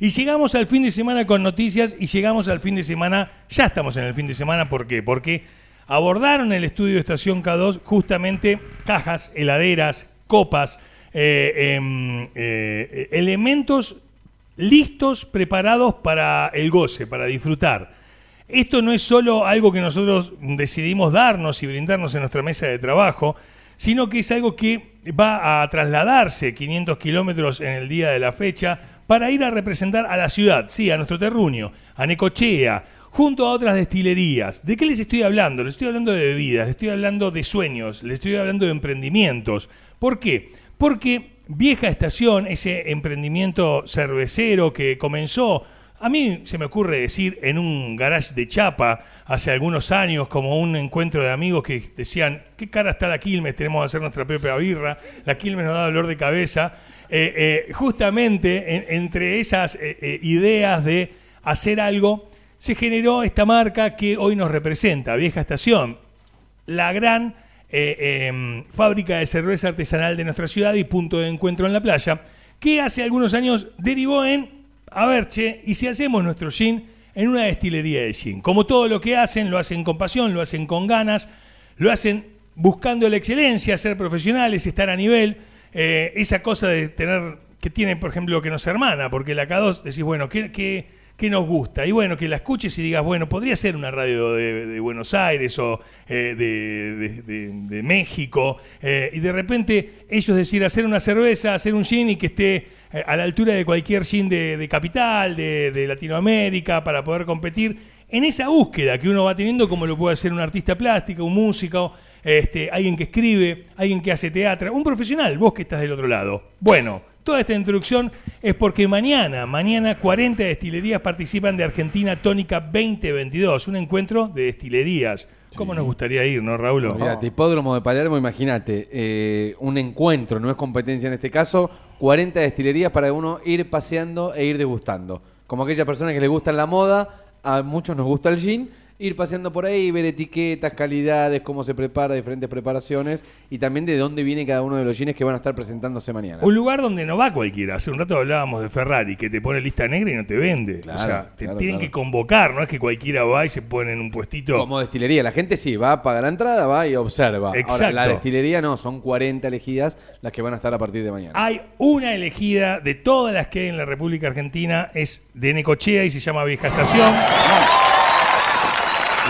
Y llegamos al fin de semana con noticias y llegamos al fin de semana, ya estamos en el fin de semana, ¿por qué? Porque abordaron el estudio de Estación K2 justamente cajas, heladeras, copas, eh, em, eh, elementos listos, preparados para el goce, para disfrutar. Esto no es solo algo que nosotros decidimos darnos y brindarnos en nuestra mesa de trabajo, sino que es algo que va a trasladarse 500 kilómetros en el día de la fecha para ir a representar a la ciudad, sí, a nuestro terruño, a Necochea, junto a otras destilerías. ¿De qué les estoy hablando? Les estoy hablando de bebidas, les estoy hablando de sueños, les estoy hablando de emprendimientos. ¿Por qué? Porque Vieja Estación, ese emprendimiento cervecero que comenzó a mí se me ocurre decir en un garage de Chapa hace algunos años, como un encuentro de amigos que decían, ¿qué cara está la Quilmes? Tenemos que hacer nuestra propia birra, la Quilmes nos da dolor de cabeza. Eh, eh, justamente entre esas eh, ideas de hacer algo, se generó esta marca que hoy nos representa, Vieja Estación, la gran em, fábrica de cerveza artesanal de nuestra ciudad y punto de encuentro en la playa, que hace algunos años derivó en a ver, che, y si hacemos nuestro gin en una destilería de gin. Como todo lo que hacen, lo hacen con pasión, lo hacen con ganas, lo hacen buscando la excelencia, ser profesionales, estar a nivel. Eh, esa cosa de tener, que tiene, por ejemplo, que nos hermana, porque la K2 decís, bueno, ¿qué, qué, nos gusta? Y bueno, que la escuches y digas, bueno, podría ser una radio de, Buenos Aires o eh, de, México. Eh, y de repente ellos decir, hacer una cerveza, hacer un gin y que esté eh, a la altura de cualquier gin de, capital, de, Latinoamérica, para poder competir en esa búsqueda que uno va teniendo, como lo puede hacer un artista plástico, un músico, este, alguien que escribe, alguien que hace teatro, un profesional, vos que estás del otro lado. Bueno, toda esta introducción es porque mañana, mañana 40 destilerías participan de Argentina Tónica 2022, un encuentro de destilerías. ¿Cómo nos gustaría ir, no, Raúl? Fíjate, hipódromo de Palermo, imagínate, eh, un encuentro, no es competencia en este caso, 40 destilerías para uno ir paseando e ir degustando. Como aquella persona que le gusta la moda, a muchos nos gusta el gin ir paseando por ahí, ver etiquetas, calidades, cómo se prepara, diferentes preparaciones y también de dónde viene cada uno de los jeans que van a estar presentándose mañana. Un lugar donde no va cualquiera. Hace un rato hablábamos de Ferrari, que te pone lista negra y no te vende. o sea, te tienen que convocar, no es que cualquiera va y se pone en un puestito. Como destilería, la gente sí, va, paga la entrada, va y observa. Exacto. Ahora, la destilería no, son 40 elegidas las que van a estar a partir de mañana. Hay una elegida de todas las que hay en la República Argentina, es de Necochea y se llama Vieja Estación.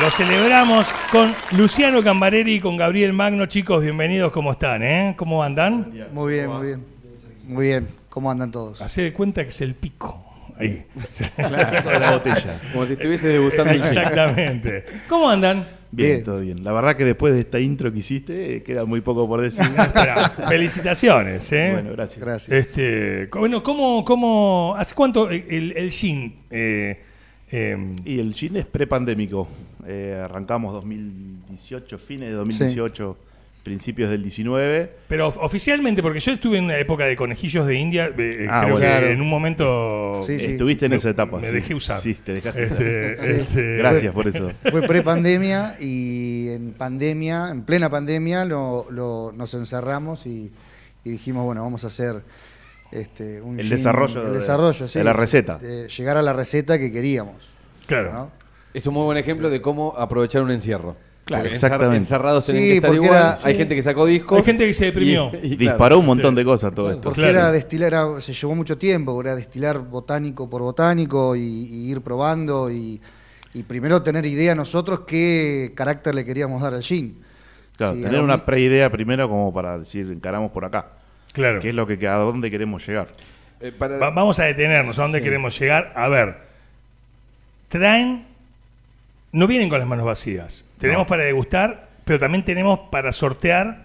Lo celebramos con Luciano Cambareri y con Gabriel Magno. Chicos, bienvenidos, ¿cómo están? Eh? ¿Cómo andan? Muy bien, muy bien. Muy bien, ¿cómo andan todos? Hacé de cuenta que es el pico. Ahí. Claro, la botella. Como si estuviese degustando el Exactamente. ¿Cómo andan? Bien, todo bien. La verdad que después de esta intro que hiciste, eh, queda muy poco por decir. felicitaciones, ¿eh? Bueno, gracias. Gracias. Este, bueno, ¿cómo, cómo, ¿hace cuánto el, el gin? Eh, Em, y el gin es prepandémico. Eh, arrancamos 2018, fines de 2018. principios del 19. Pero oficialmente, porque yo estuve en una época de conejillos de India, eh, eh, ah, creo que en un momento... Estuviste en esa etapa. Me dejé usar. Sí, te dejaste este, este, Gracias por eso. Fue prepandemia y en pandemia, en plena pandemia, lo, nos encerramos y, y dijimos, bueno, vamos a hacer este, el desarrollo, el desarrollo de, la receta. llegar a la receta que queríamos. Claro. Es un muy buen ejemplo de cómo aprovechar un encierro. Claro, exactamente. Encerrados en que estar igual. Hay gente que sacó discos. Hay gente que se deprimió. Y, disparó un montón de cosas todo esto. Porque era destilar, se llevó mucho tiempo, era destilar botánico por botánico y, ir probando y, primero tener idea nosotros qué carácter le queríamos dar al gin. Claro, tener una preidea primero como para decir, encaramos por acá. Claro. ¿Qué es lo que, a dónde queremos llegar? Eh, vamos a detenernos, a dónde queremos llegar. A ver, traen, no vienen con las manos vacías. Tenemos para degustar, pero también tenemos para sortear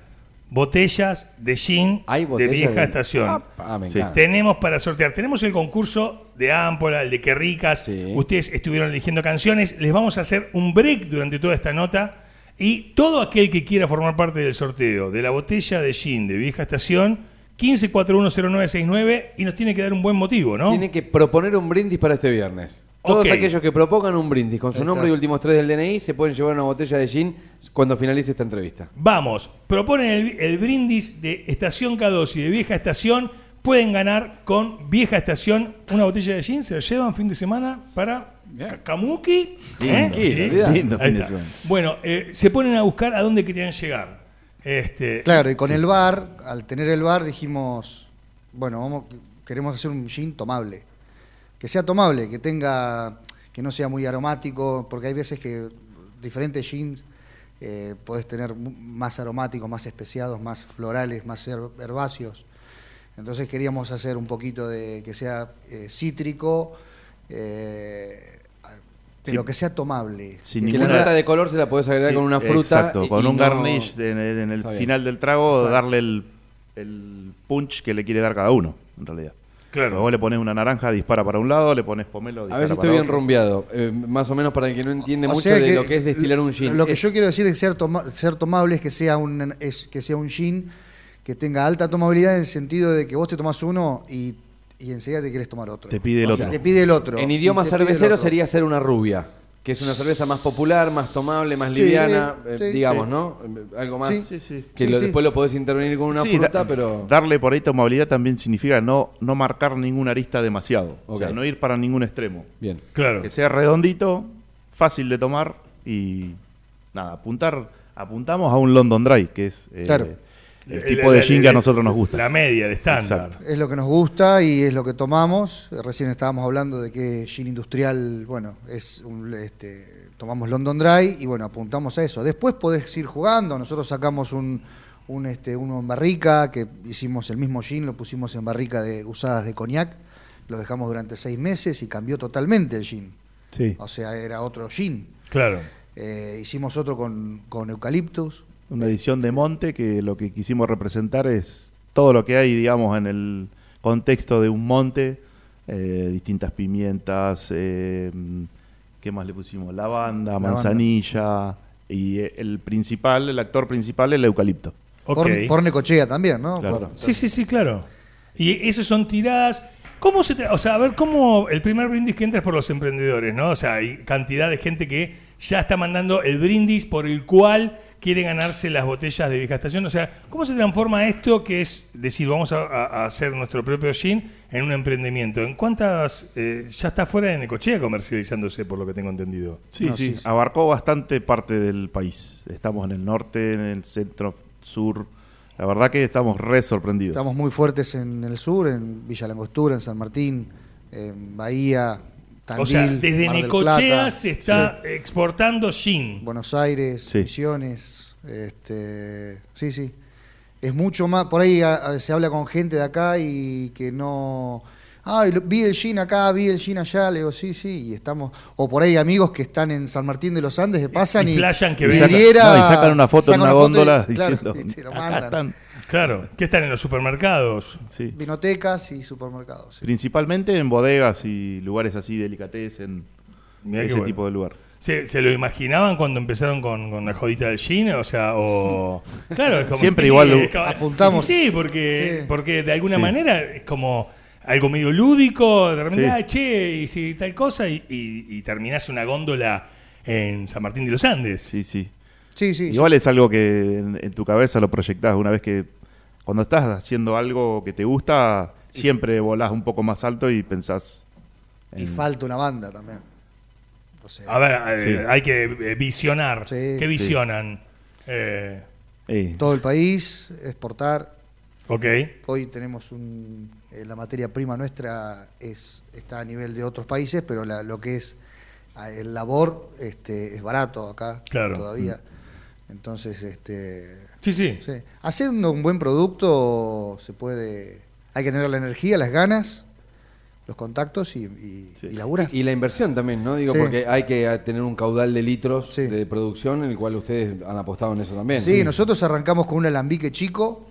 botellas de gin de vieja estación. Ah, tenemos para sortear. Tenemos el concurso de Ámpola, el de Qué Ricas. Ustedes estuvieron eligiendo canciones. Les vamos a hacer un break durante toda esta nota. Y todo aquel que quiera formar parte del sorteo de la botella de gin de vieja estación 15410969 y nos tiene que dar un buen motivo, ¿no? Tiene que proponer un brindis para este viernes. Todos aquellos que propongan un brindis con su nombre y últimos tres del DNI se pueden llevar una botella de gin cuando finalice esta entrevista. Vamos, proponen el, brindis de Estación K2 y de Vieja Estación pueden ganar con Vieja Estación una botella de gin, se la llevan fin de semana para Ka- Kamuki. ¿eh? Lindo fin de semana. Bueno, eh, se ponen a buscar a dónde querían llegar. Este, Claro, y con el bar, al tener el bar dijimos, bueno, vamos, queremos hacer un gin tomable. Que sea tomable, que tenga, que no sea muy aromático, porque hay veces que diferentes gins eh, podés tener más aromáticos, más especiados, más florales, más her- herbáceos. Entonces queríamos hacer un poquito de que sea eh, cítrico, eh, pero Sí. que sea tomable. Sin que ninguna- la nota de color se la podés agregar Sí, con una fruta. Exacto, y- con y un no- garnish de- en el, en el Está bien. final del trago, Exacto. darle el, el punch que le quiere dar cada uno, en realidad. Claro. Vos le pones una naranja, dispara para un lado, le pones pomelo, A dispara ver si para estoy bien otro. rumbeado. Eh, más o menos para el que no entiende O mucho de lo que es destilar un gin. Lo que Es- yo quiero decir es que ser, toma- ser tomable es que sea un es que sea un gin que tenga alta tomabilidad en el sentido de que vos te tomás uno y, y enseguida te quieres tomar otro. Te pide el O otro. sea, Te pide el otro. En idioma cervecero sería ser una rubia, que es una cerveza más popular, más tomable, más Sí, liviana, sí, eh, sí, digamos, sí. ¿no? Algo más Sí, sí, sí. que Sí, lo- sí. después lo podés intervenir con una Sí, fruta, da- pero Darle por ahí tomabilidad también significa no, no marcar ninguna arista demasiado. O sea, no ir para ningún extremo. bien. claro. Que sea redondito, fácil de tomar y nada, apuntar, apuntamos a un London Dry, que es eh, Claro. El tipo de gin que a nosotros nos gusta. La media, el estándar. Exacto. Es lo que nos gusta y es lo que tomamos. Recién estábamos hablando de que gin industrial, bueno, es un, este, tomamos London Dry y bueno, apuntamos a eso. Después podés ir jugando. Nosotros sacamos un, un este, uno en barrica, que hicimos el mismo gin, lo pusimos en barrica de usadas de coñac, lo dejamos durante seis meses y cambió totalmente el gin. Sí. O sea, era otro gin. Claro. Eh, hicimos otro con, con eucaliptus. Una edición de Monte que lo que quisimos representar es todo lo que hay, digamos, en el contexto de un monte, eh, distintas pimientas, eh, ¿qué más le pusimos? Lavanda, Lavanda. manzanilla y eh, el principal, el actor principal, el eucalipto. Ok. Por, por Necochea también, ¿no? Claro. Por- Sí, sí, sí, claro. Y esas son tiradas. ¿Cómo se O sea, a ver cómo el primer brindis que entra es por los emprendedores, ¿no? O sea, hay cantidad de gente que ya está mandando el brindis por el cual quiere ganarse las botellas de vieja estación. O sea, ¿cómo se transforma esto que es decir, vamos a, hacer nuestro propio gin en un emprendimiento? ¿En cuántas eh, ya está fuera de Necochea comercializándose, por lo que tengo entendido? Sí, No, sí, sí, sí. abarcó bastante parte del país. Estamos en el norte, en el centro, sur. La verdad que estamos re sorprendidos. Estamos muy fuertes en el sur, en Villa Langostura, en San Martín, en Bahía, Tandil, o sea, desde Mar del Necochea Plata, se está sí, exportando gin. Buenos Aires, Sí. Misiones, este, sí, sí. Es mucho más, por ahí a- a- se habla con gente de acá y que no... Lo- vi el gin acá, vi el gin allá, le digo, sí, sí, y estamos... O por ahí amigos que están en San Martín de los Andes, que pasan y y... flashan que y. Y sacan- vidriera- no, y sacan una foto en sacan una foto y- góndola claro, diciendo, y te lo acá mandan. Claro, que están en los supermercados. Sí. Vinotecas y supermercados. sí. Principalmente en bodegas y lugares así, delicatessen, Mirá qué ese bueno. tipo de lugar. ¿Se, se lo imaginaban cuando empezaron con, con la jodita del gin? O sea, o... Claro, es como... Siempre igual lo- es como- Apuntamos. Sí, porque, Sí. porque de alguna Sí. manera es como algo medio lúdico, de repente, Sí. ah, che, y si tal cosa, y, y, y terminás una góndola en San Martín de los Andes. Sí, sí. Sí, sí. Igual es algo que en, en tu cabeza lo proyectás una vez que cuando estás haciendo algo que te gusta, siempre volás un poco más alto y pensás Y falta una banda también. O sea, A ver, eh, Sí. hay que eh, visionar. Sí. ¿Qué Sí. visionan? Eh, eh, todo el país, exportar. ok. Hoy tenemos un, eh, la materia prima nuestra es está a nivel de otros países, pero la- lo que es ah, el labor este, es barato acá Claro. todavía. Entonces, este, Sí, sí. sí. haciendo un buen producto se puede, hay que tener la energía, las ganas, los contactos y, y, Sí. y laburar. Y la inversión también, ¿no? Digo, Sí. porque hay que tener un caudal de litros Sí. de producción en el cual ustedes han apostado en eso también. Sí, nosotros arrancamos con un alambique chico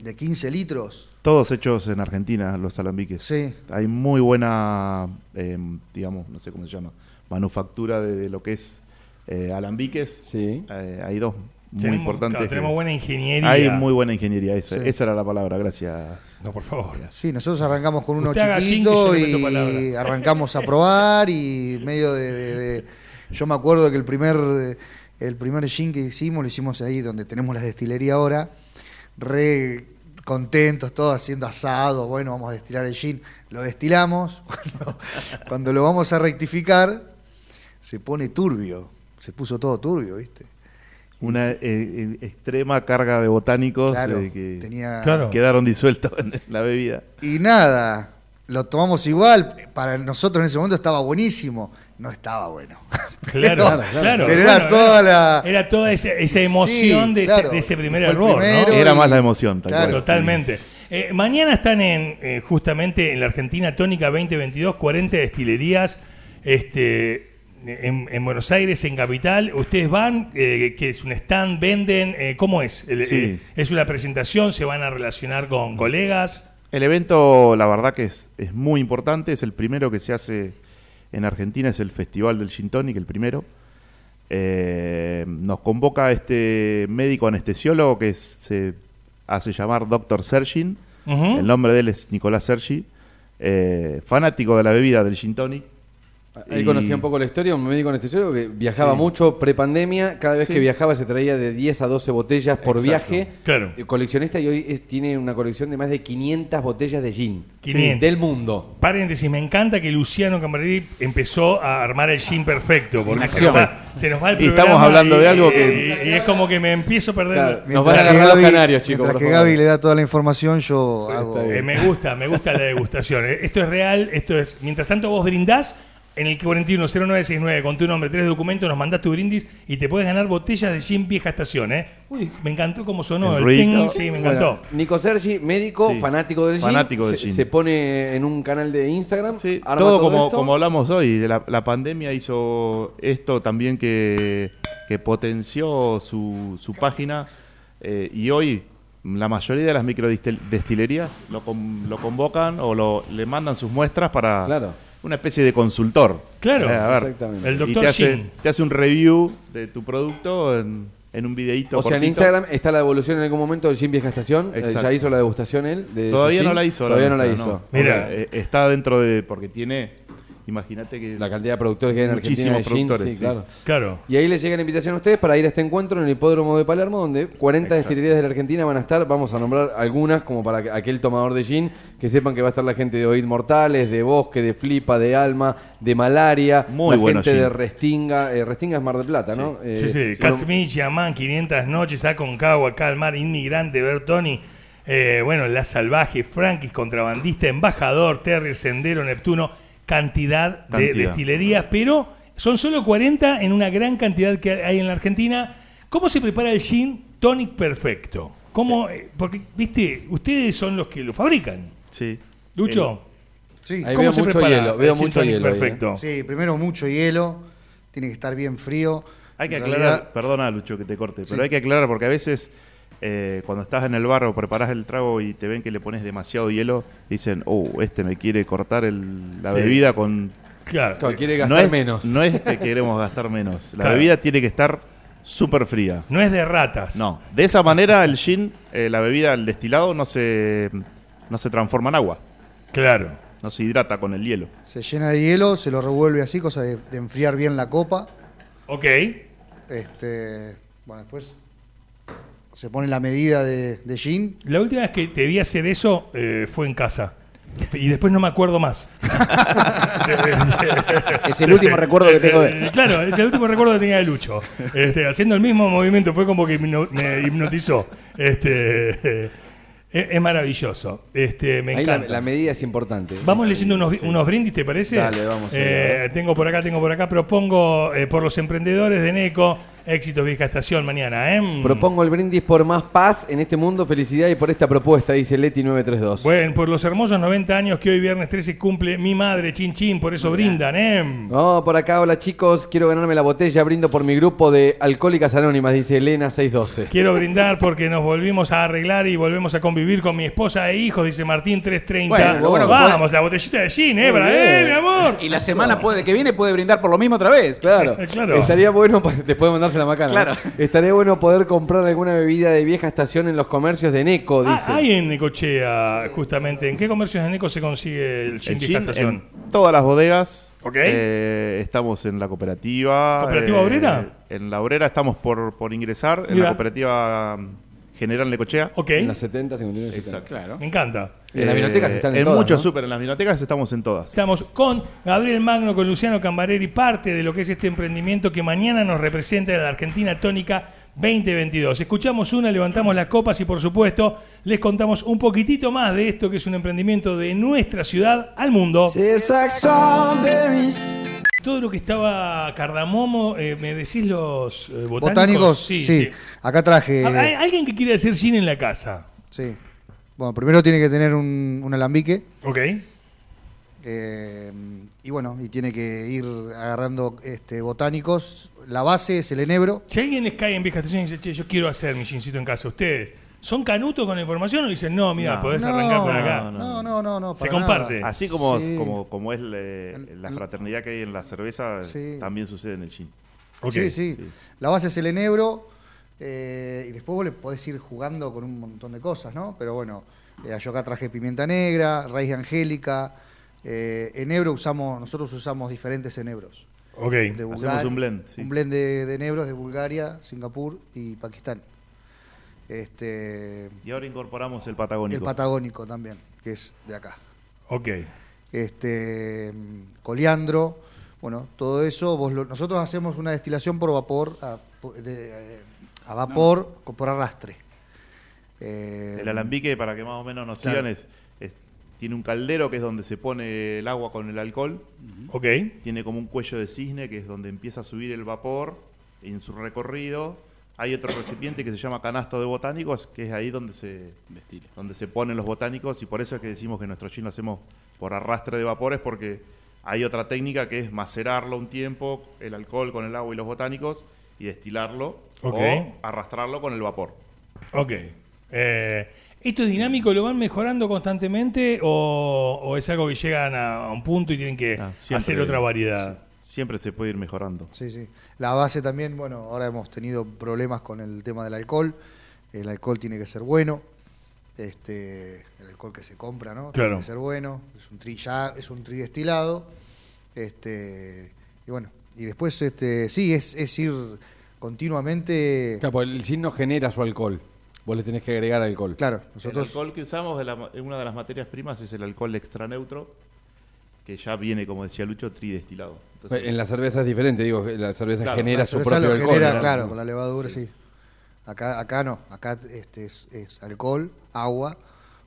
de 15 litros. todos hechos en Argentina, los alambiques. Sí. Hay muy buena, eh, digamos, no sé cómo se llama, manufactura de, de lo que es eh, alambiques. Sí. Eh, hay dos muy Tenemos- importantes. claro, que- tenemos buena ingeniería. Hay muy buena ingeniería, eso- Sí. esa era la palabra, gracias. No, por favor. Sí, nosotros arrancamos con uno Usted chiquito y arrancamos a probar y medio de, de- de- Yo me acuerdo que el primer el primer gin que hicimos lo hicimos ahí donde tenemos la destilería ahora, re contentos, todos haciendo asado, bueno, vamos a destilar el gin. Lo destilamos, cuando, cuando lo vamos a rectificar, se pone turbio, se puso todo turbio, ¿viste? Una eh, eh, extrema carga de botánicos Claro, eh, que tenía... Claro. quedaron disueltos en la bebida. Y nada, lo tomamos igual, para nosotros en ese momento estaba buenísimo, no estaba bueno. Claro, Pero- claro. pero era toda la- Era toda esa, esa emoción Sí, de, claro. ese, de ese primer error, primero. ¿no? y- Era más la emoción, tal Claro. cual. Totalmente. Eh, mañana están en eh, justamente en la Argentina Tónica 2022, 40 destilerías este, en, en Buenos Aires, en Capital. Ustedes van, eh, que es un stand, venden, eh, ¿cómo es? El- Sí. eh, ¿Es una presentación? ¿Se van a relacionar con colegas? El evento, la verdad que es, es muy importante, es el primero que se hace en Argentina, es el Festival del Gin Tonic, el primero. Eh, nos convoca este médico anestesiólogo que se hace llamar Dr. Sergin. El nombre de él es Nicolás Sergi, eh, fanático de la bebida del Gin Tonic. Ahí Y- conocí un poco la historia, un médico anestesiólogo que viajaba Sí. mucho pre-pandemia, cada vez Sí. que viajaba se traía de 10 a 12 botellas por Exacto. viaje. Claro. Eh, Coleccionista y hoy es- tiene una colección de más de 500 botellas de gin. 500. Del mundo. Paréntesis, me encanta que Luciano Camarelli empezó a armar el gin perfecto, porque se nos, va, se nos va el Y programa estamos hablando y- de algo y- que- Y, y es como que me empiezo a perder... Claro. Nos van a agarrar los canarios, chicos, Mientras que. Gaby le da toda la información, yo hago... Eh, me gusta, me gusta la degustación. Eh, Esto es real, esto es. Mientras tanto, vos brindás en el 410969 con tu nombre, tres documentos, nos mandás tu brindis y te puedes ganar botellas de gin vieja estación. ¿eh? Uy, me encantó cómo sonó El ting, Sí, me encantó. Bueno, Nico Sergi, médico, Sí. fanático del gin. Fanático del se, gin. se pone en un canal de Instagram. Sí, arma todo, como, esto. como hablamos hoy, de la, la pandemia hizo esto también que, que potenció su, su página eh, y hoy la mayoría de las microdestilerías lo, con- lo convocan o lo, le mandan sus muestras para Claro. Una especie de consultor. Claro, Eh, a ver, exactamente. El y doctor te hace, Gin. te hace un review de tu producto en, en un videíto O sea, en. Instagram está la devolución en algún momento del gin vieja estación. Eh, Exacto. ya hizo la degustación él. de Todavía no la hizo. Todavía no la hizo. Mira. Eh, está dentro de... porque tiene... Imagínate que... La cantidad de productores que hay en Argentina de Muchísimos productores, sí, sí. claro. Claro. Y ahí les llega la invitación a ustedes para ir a este encuentro en el hipódromo de Palermo, donde 40 Exacto. destilerías de la Argentina van a estar. Vamos a nombrar algunas, como para que- aquel tomador de gin, que sepan que va a estar la gente de Oíd Mortales, de Bosque, de Flipa, de Alma, de Malaria, Muy la bueno gente de. Restinga. eh, Restinga es Mar del Plata, ¿no? Eh, Sí, sí. bueno, Catsmith, Yaman, 500 noches, Aconcagua, Calmar, Inmigrante, Bertoni. eh, bueno, La Salvaje, Frankis, Contrabandista, Embajador, Terry, Sendero, Neptuno. Cantidad, de Cantidad. destilerías, pero son solo 40 en una gran cantidad que hay en la Argentina. ¿Cómo se prepara el gin tonic perfecto? ¿Cómo, eh, porque, viste, ustedes son los que lo fabrican. Sí. Lucho, Sí, Ahí ¿cómo veo se mucho prepara hielo, veo el gin mucho tonic hielo ahí, ¿eh? perfecto? sí, primero mucho hielo, tiene que estar bien frío. Hay que En aclarar, realidad- perdona Lucho que te corte, Sí. pero hay que aclarar porque a veces eh, cuando estás en el bar o preparás el trago y te ven que le pones demasiado hielo, dicen, oh, este me quiere cortar el- la Sí. bebida con... Claro. Quiere no gastar es, menos. No es que queremos gastar menos, la Claro. bebida tiene que estar súper fría. No es de ratas. No, de esa manera el gin, eh, la bebida, el destilado, no se, no se transforma en agua, Claro. no se hidrata con el hielo. Se llena de hielo, se lo revuelve así, cosa de, de enfriar bien la copa. Ok. Este, bueno, después se pone la medida de, de gin. La última vez que te vi hacer eso eh, fue en casa. Y después no me acuerdo más. Es el último recuerdo que tengo de Claro, es el último recuerdo que tenía de Lucho. Este, haciendo el mismo movimiento, fue como que me hipnotizó. Este, es, es maravilloso. Este, me Ahí encanta. la medida es importante. Vamos leyendo unos, unos brindis, ¿te parece? Dale, vamos, Eh, tengo por acá, tengo por acá. Propongo eh, por los emprendedores de NECO, éxitos vieja estación mañana. ¿eh? Propongo el brindis por más paz en este mundo, felicidad y por esta propuesta, dice Leti 932. Bueno, por los hermosos 90 años que hoy viernes 13 cumple mi madre, Chin Chin, por eso brindan, ¿eh? No, por acá, hola chicos, quiero ganarme la botella, brindo por mi grupo de Alcohólicas Anónimas, dice Elena 612. Quiero brindar porque nos volvimos a arreglar y volvemos a convivir con mi esposa e hijos, dice Martín 330. Bueno, Vamos, la botellita de gin, ¿eh? Para él, mi amor. Y la semana puede, que viene puede brindar por lo mismo otra vez. Claro, Claro. estaría bueno, después de mandarse la macana. Claro. estaría bueno poder comprar alguna bebida de vieja estación en los comercios de Neco, Ah, dice. hay en Necochea, justamente. ¿En qué comercios de Neco se consigue el gin vieja estación? en todas las bodegas. Ok. Eh, estamos en la cooperativa. ¿Cooperativa eh, obrera? En la obrera estamos por, por ingresar. En la cooperativa General Necochea. Ok, En las 70, 59, 70. Exacto. Claro. me encanta. En las bibliotecas Eh, están en, todas, muchos ¿no? super, en las bibliotecas estamos en todas. Estamos con Gabriel Magno, con Luciano Cambareri, parte de lo que es este emprendimiento que mañana nos representa en la Argentina Tónica 2022. Escuchamos una, levantamos las copas y por supuesto les contamos un poquitito más de esto que es un emprendimiento de nuestra ciudad al mundo. Todo lo que estaba cardamomo, eh, ¿me decís los eh, botánicos? Botánicos, sí, Acá traje. ¿Hay alguien que quiere hacer cine en la casa? Sí. Bueno, primero tiene que tener un, un alambique. Ok. eh, y bueno, y tiene que ir agarrando este, botánicos. La base es el enebro. Si alguien les cae en vieja estación y dice, che, yo quiero hacer mi gincito en casa, ¿ustedes son canutos con la información o dicen, no, mira, No. podés No, arrancar por acá? No, no, no, no. Se para comparte. nada. Así como, Sí. como, como es le- En- la fraternidad que hay en la cerveza, Sí. también sucede en el gin. Ok. Sí, sí, sí. La base es el enebro. eh, y después vos le podés ir jugando con un montón de cosas, ¿no? Pero bueno, eh, yo acá traje pimienta negra, raíz de angélica. eh, enebro usamos, nosotros usamos diferentes enebros. Ok. de Hacemos Bulgaria- un blend, sí. Un blend de, de enebros de Bulgaria, Singapur y Pakistán. Este, Y ahora incorporamos el el patagónico. patagónico también, que es de acá. Ok. Este, coliandro, bueno, todo eso. Vos lo- nosotros hacemos una destilación por vapor, a, de- a vapor por arrastre. Eh, el alambique, para que más o menos nos Claro. sigan, es, es- tiene un caldero que es donde se pone el agua con el alcohol. Ok. Tiene como un cuello de cisne que es donde empieza a subir el vapor en su recorrido. Hay otro recipiente que se llama canasto de botánicos, que es ahí donde se, Destila. donde se ponen los botánicos y por eso es que decimos que nuestro gin lo hacemos por arrastre de vapores porque hay otra técnica que es macerarlo un tiempo, el alcohol con el agua y los botánicos y destilarlo o arrastrarlo con el vapor. Ok. Eh, ¿Esto es dinámico? ¿Lo van mejorando constantemente o, o es algo que llegan a, a un punto y tienen que Ah, siempre. hacer otra variedad? Siempre se puede ir mejorando. Sí, sí. La base también, bueno, ahora hemos tenido problemas con el tema del alcohol. El alcohol tiene que ser bueno. Este, el alcohol que se compra, ¿no? Claro. Tiene que ser bueno. Es un tri ya, es un tridestilado. Este, y bueno, y después este, sí, es, es ir continuamente. Claro, porque el gin no genera su alcohol. Vos le tenés que agregar alcohol. Claro, El nosotros alcohol que usamos, de la una de las materias primas, es el alcohol extra neutro, que ya viene, como decía Lucho, tridestilado. Entonces, En la cerveza es diferente, digo, la cerveza Claro, genera la su propio lo alcohol. genera, claro, con la levadura, sí. Acá, acá no, acá este es, es alcohol, agua,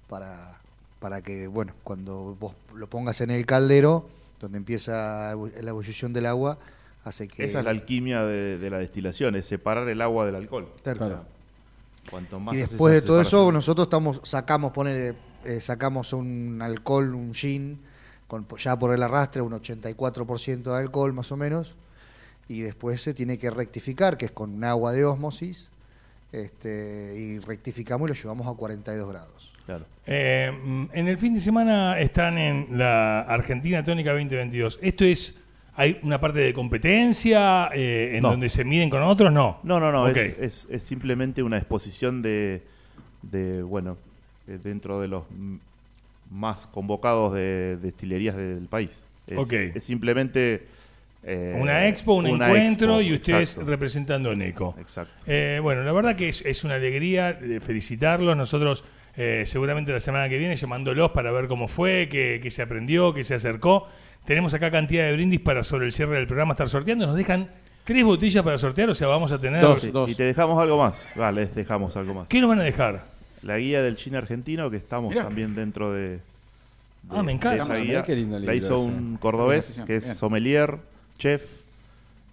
para, para que, bueno, cuando vos lo pongas en el caldero, donde empieza la ebullición del agua, hace que... Esa es la alquimia de, de la destilación, es separar el agua del alcohol. Claro. Claro. Cuanto más Y después de todo eso, nosotros estamos sacamos ponele, eh, sacamos un alcohol, un gin, con, ya por el arrastre, un 84% de alcohol más o menos, y después se tiene que rectificar, que es con agua de ósmosis, este, y rectificamos y lo llevamos a 42 grados. Claro. Eh, mm, en el fin de semana están en la Argentina Tónica 2022. ¿Esto es, hay una parte de competencia eh, en No. donde se miden con otros? No. No, no, no, es, es- es simplemente una exposición de, de, bueno, de dentro de los m- más convocados de destilerías del país. Es, Ok. es simplemente... eh, Una expo, un una encuentro expo, y ustedes exacto, representando a NECO. Exacto. Eh, bueno, la verdad que es, es una alegría eh, felicitarlos. Nosotros eh, seguramente la semana que viene llamándolos para ver cómo fue, qué, qué se aprendió, qué se acercó. Tenemos acá cantidad de brindis para sobre el cierre del programa estar sorteando. Nos dejan tres botellas para sortear, o sea, vamos a tener... Dos. Y te dejamos algo más. Vale, les dejamos algo más. ¿Qué nos van a dejar? La guía del chino argentino, que estamos Mirá. también dentro de, de- Ah, me encanta. de esa guía. qué lindo La libro hizo ese. un cordobés que es bien. sommelier, chef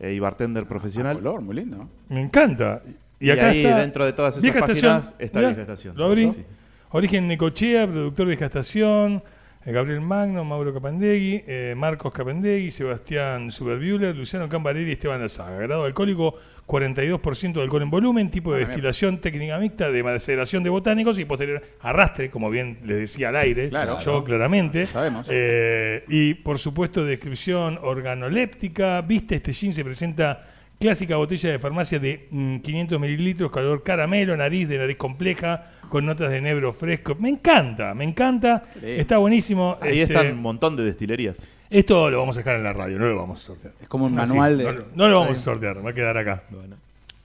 eh, y bartender Ah, profesional. color, muy lindo. Me encanta. Y ahí, dentro de todas esas Vieja páginas, Estación. está Mirá, Vieja Estación. Lo abrí. Sí. Origen Necochea, productor Vieja Estación. Eh, Gabriel Magno, Mauro Capandegui, eh, Marcos Capandegui, Sebastián Superbuehler, Luciano Cambarelli y Esteban Alzaga. Grado alcohólico 42% de alcohol en volumen, tipo de destilación técnica mixta de maceración de botánicos y posterior arrastre, como bien les decía al aire, Claro. yo claramente. Sabemos. Eh, y por supuesto, descripción organoléptica. Viste, este gin se presenta clásica botella de farmacia de mm, 500 mililitros, color caramelo, nariz de nariz compleja, con notas de enebro fresco. Me encanta, me encanta. Sí. Está buenísimo. Ahí Este, están un montón de destilerías. Esto lo vamos a dejar en la radio, no lo vamos a sortear. Es como un Ah, manual de. No, lo vamos a sortear, va a quedar acá.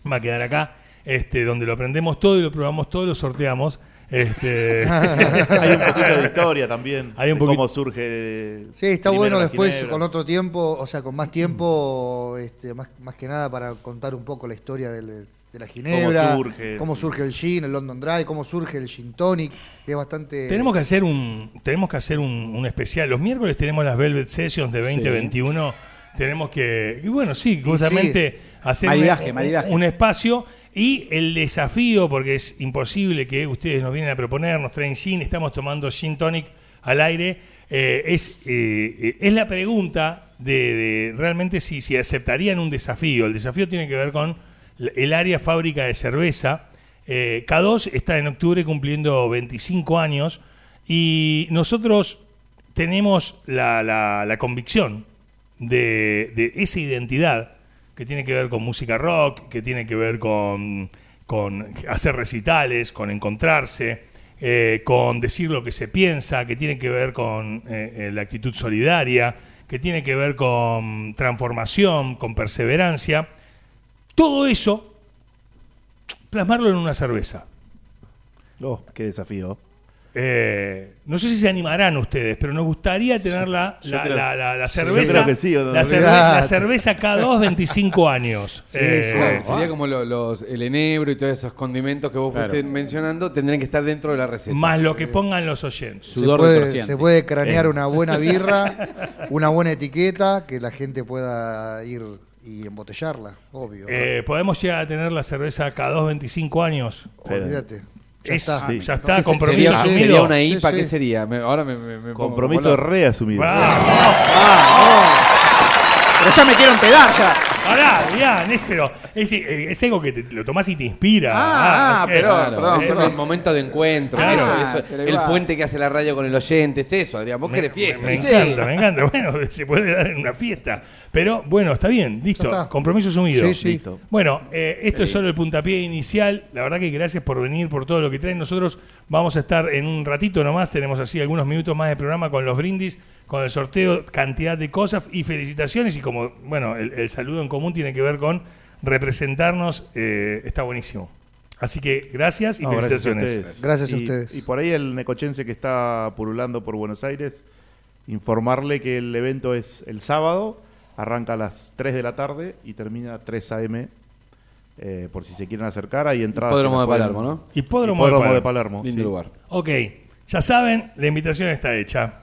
Va a quedar acá. este, donde lo aprendemos todo y lo probamos todo y lo sorteamos. Este, Hay un poquito de historia también. Hay un de poquito- cómo surge. Sí, está bueno después ginebra. con otro tiempo, o sea, con más tiempo, este, más, más que nada para contar un poco la historia del- de la ginebra, surge. cómo surge el gin, el London Dry, cómo surge el gin tonic, que es bastante... tenemos que hacer un tenemos que hacer un, un especial. Los miércoles tenemos las Velvet Sessions de 2021. Tenemos que, y bueno, sí, justamente hacer Maridaje, un, maridaje. un espacio y el desafío, porque es imposible que ustedes nos vienen a proponer, nos traen estamos tomando gin tonic al aire, eh, es, eh, eh, es la pregunta de, realmente si, si aceptarían un desafío. El desafío tiene que ver con el área fábrica de cerveza. Eh, K2 está en octubre cumpliendo 25 años y nosotros tenemos la, la- la convicción de, de esa identidad que tiene que ver con música rock, que tiene que ver con, con hacer recitales, con encontrarse, eh, con decir lo que se piensa, que tiene que ver con eh, eh, la actitud solidaria, que tiene que ver con transformación, con perseverancia. Todo eso, plasmarlo en una cerveza. Oh, qué desafío. Eh, no sé si se animarán ustedes, pero nos gustaría tener la, la, creo- la- cerveza. sí, no, la, cerveza K2 25 años. Sí, Eh, sí. Ah, sería como lo- los, el enebro y todos esos condimentos que vos Claro. fuiste mencionando, tendrían que estar dentro de la receta. Más lo que pongan los oyentes. se Sudor puede, se puede cranear Eh. una buena birra, una buena etiqueta, que la gente pueda ir y embotellarla, obvio. Eh, ¿Podemos llegar a tener la cerveza K2 25 años? Olvídate. Ya Es- está. Ya Sí. está, ¿Qué se- compromiso ¿Sería, asumido. sería una IPA? sí. ¿Qué sería? Me- ahora me, me- me Compromiso como loco. reasumido. Pero ya me quiero empedar ya. Pará, es, pero es, es algo que te- lo tomás y te inspira. Ah, ok. pero- Claro, perdón, es perdón. el momento de encuentro. Claro. eso, Ah, eso, pero el igual. puente que hace la radio con el oyente, es eso, Adrián. Vos Me, querés fiesta. me Sí. encanta, me encanta. Bueno, se puede dar en una fiesta. Pero bueno, está bien, listo. Está. Compromiso asumido. Sí, sí. Listo. Bueno, eh, esto es solo el puntapié inicial. La verdad que gracias por venir, por todo lo que traen. Nosotros vamos a estar en un ratito nomás. Tenemos así algunos minutos más de programa con los brindis, con el sorteo, cantidad de cosas y felicitaciones. Y como, bueno, el, el saludo en común tiene que ver con representarnos. eh, está buenísimo. Así que gracias y No, gracias a felicitaciones. ustedes. Gracias a Y- ustedes. Y por ahí el necochense que está purulando por Buenos Aires, informarle que el evento es el sábado, arranca a las 3 de la tarde y termina a 3 a.m. eh, por si se quieren acercar, hay entradas. Hipódromo de pueden- Palermo, ¿no? Hipódromo, Hipódromo de de Palermo. Palermo. Lindo sí. lugar. Ok, ya saben, la invitación está hecha.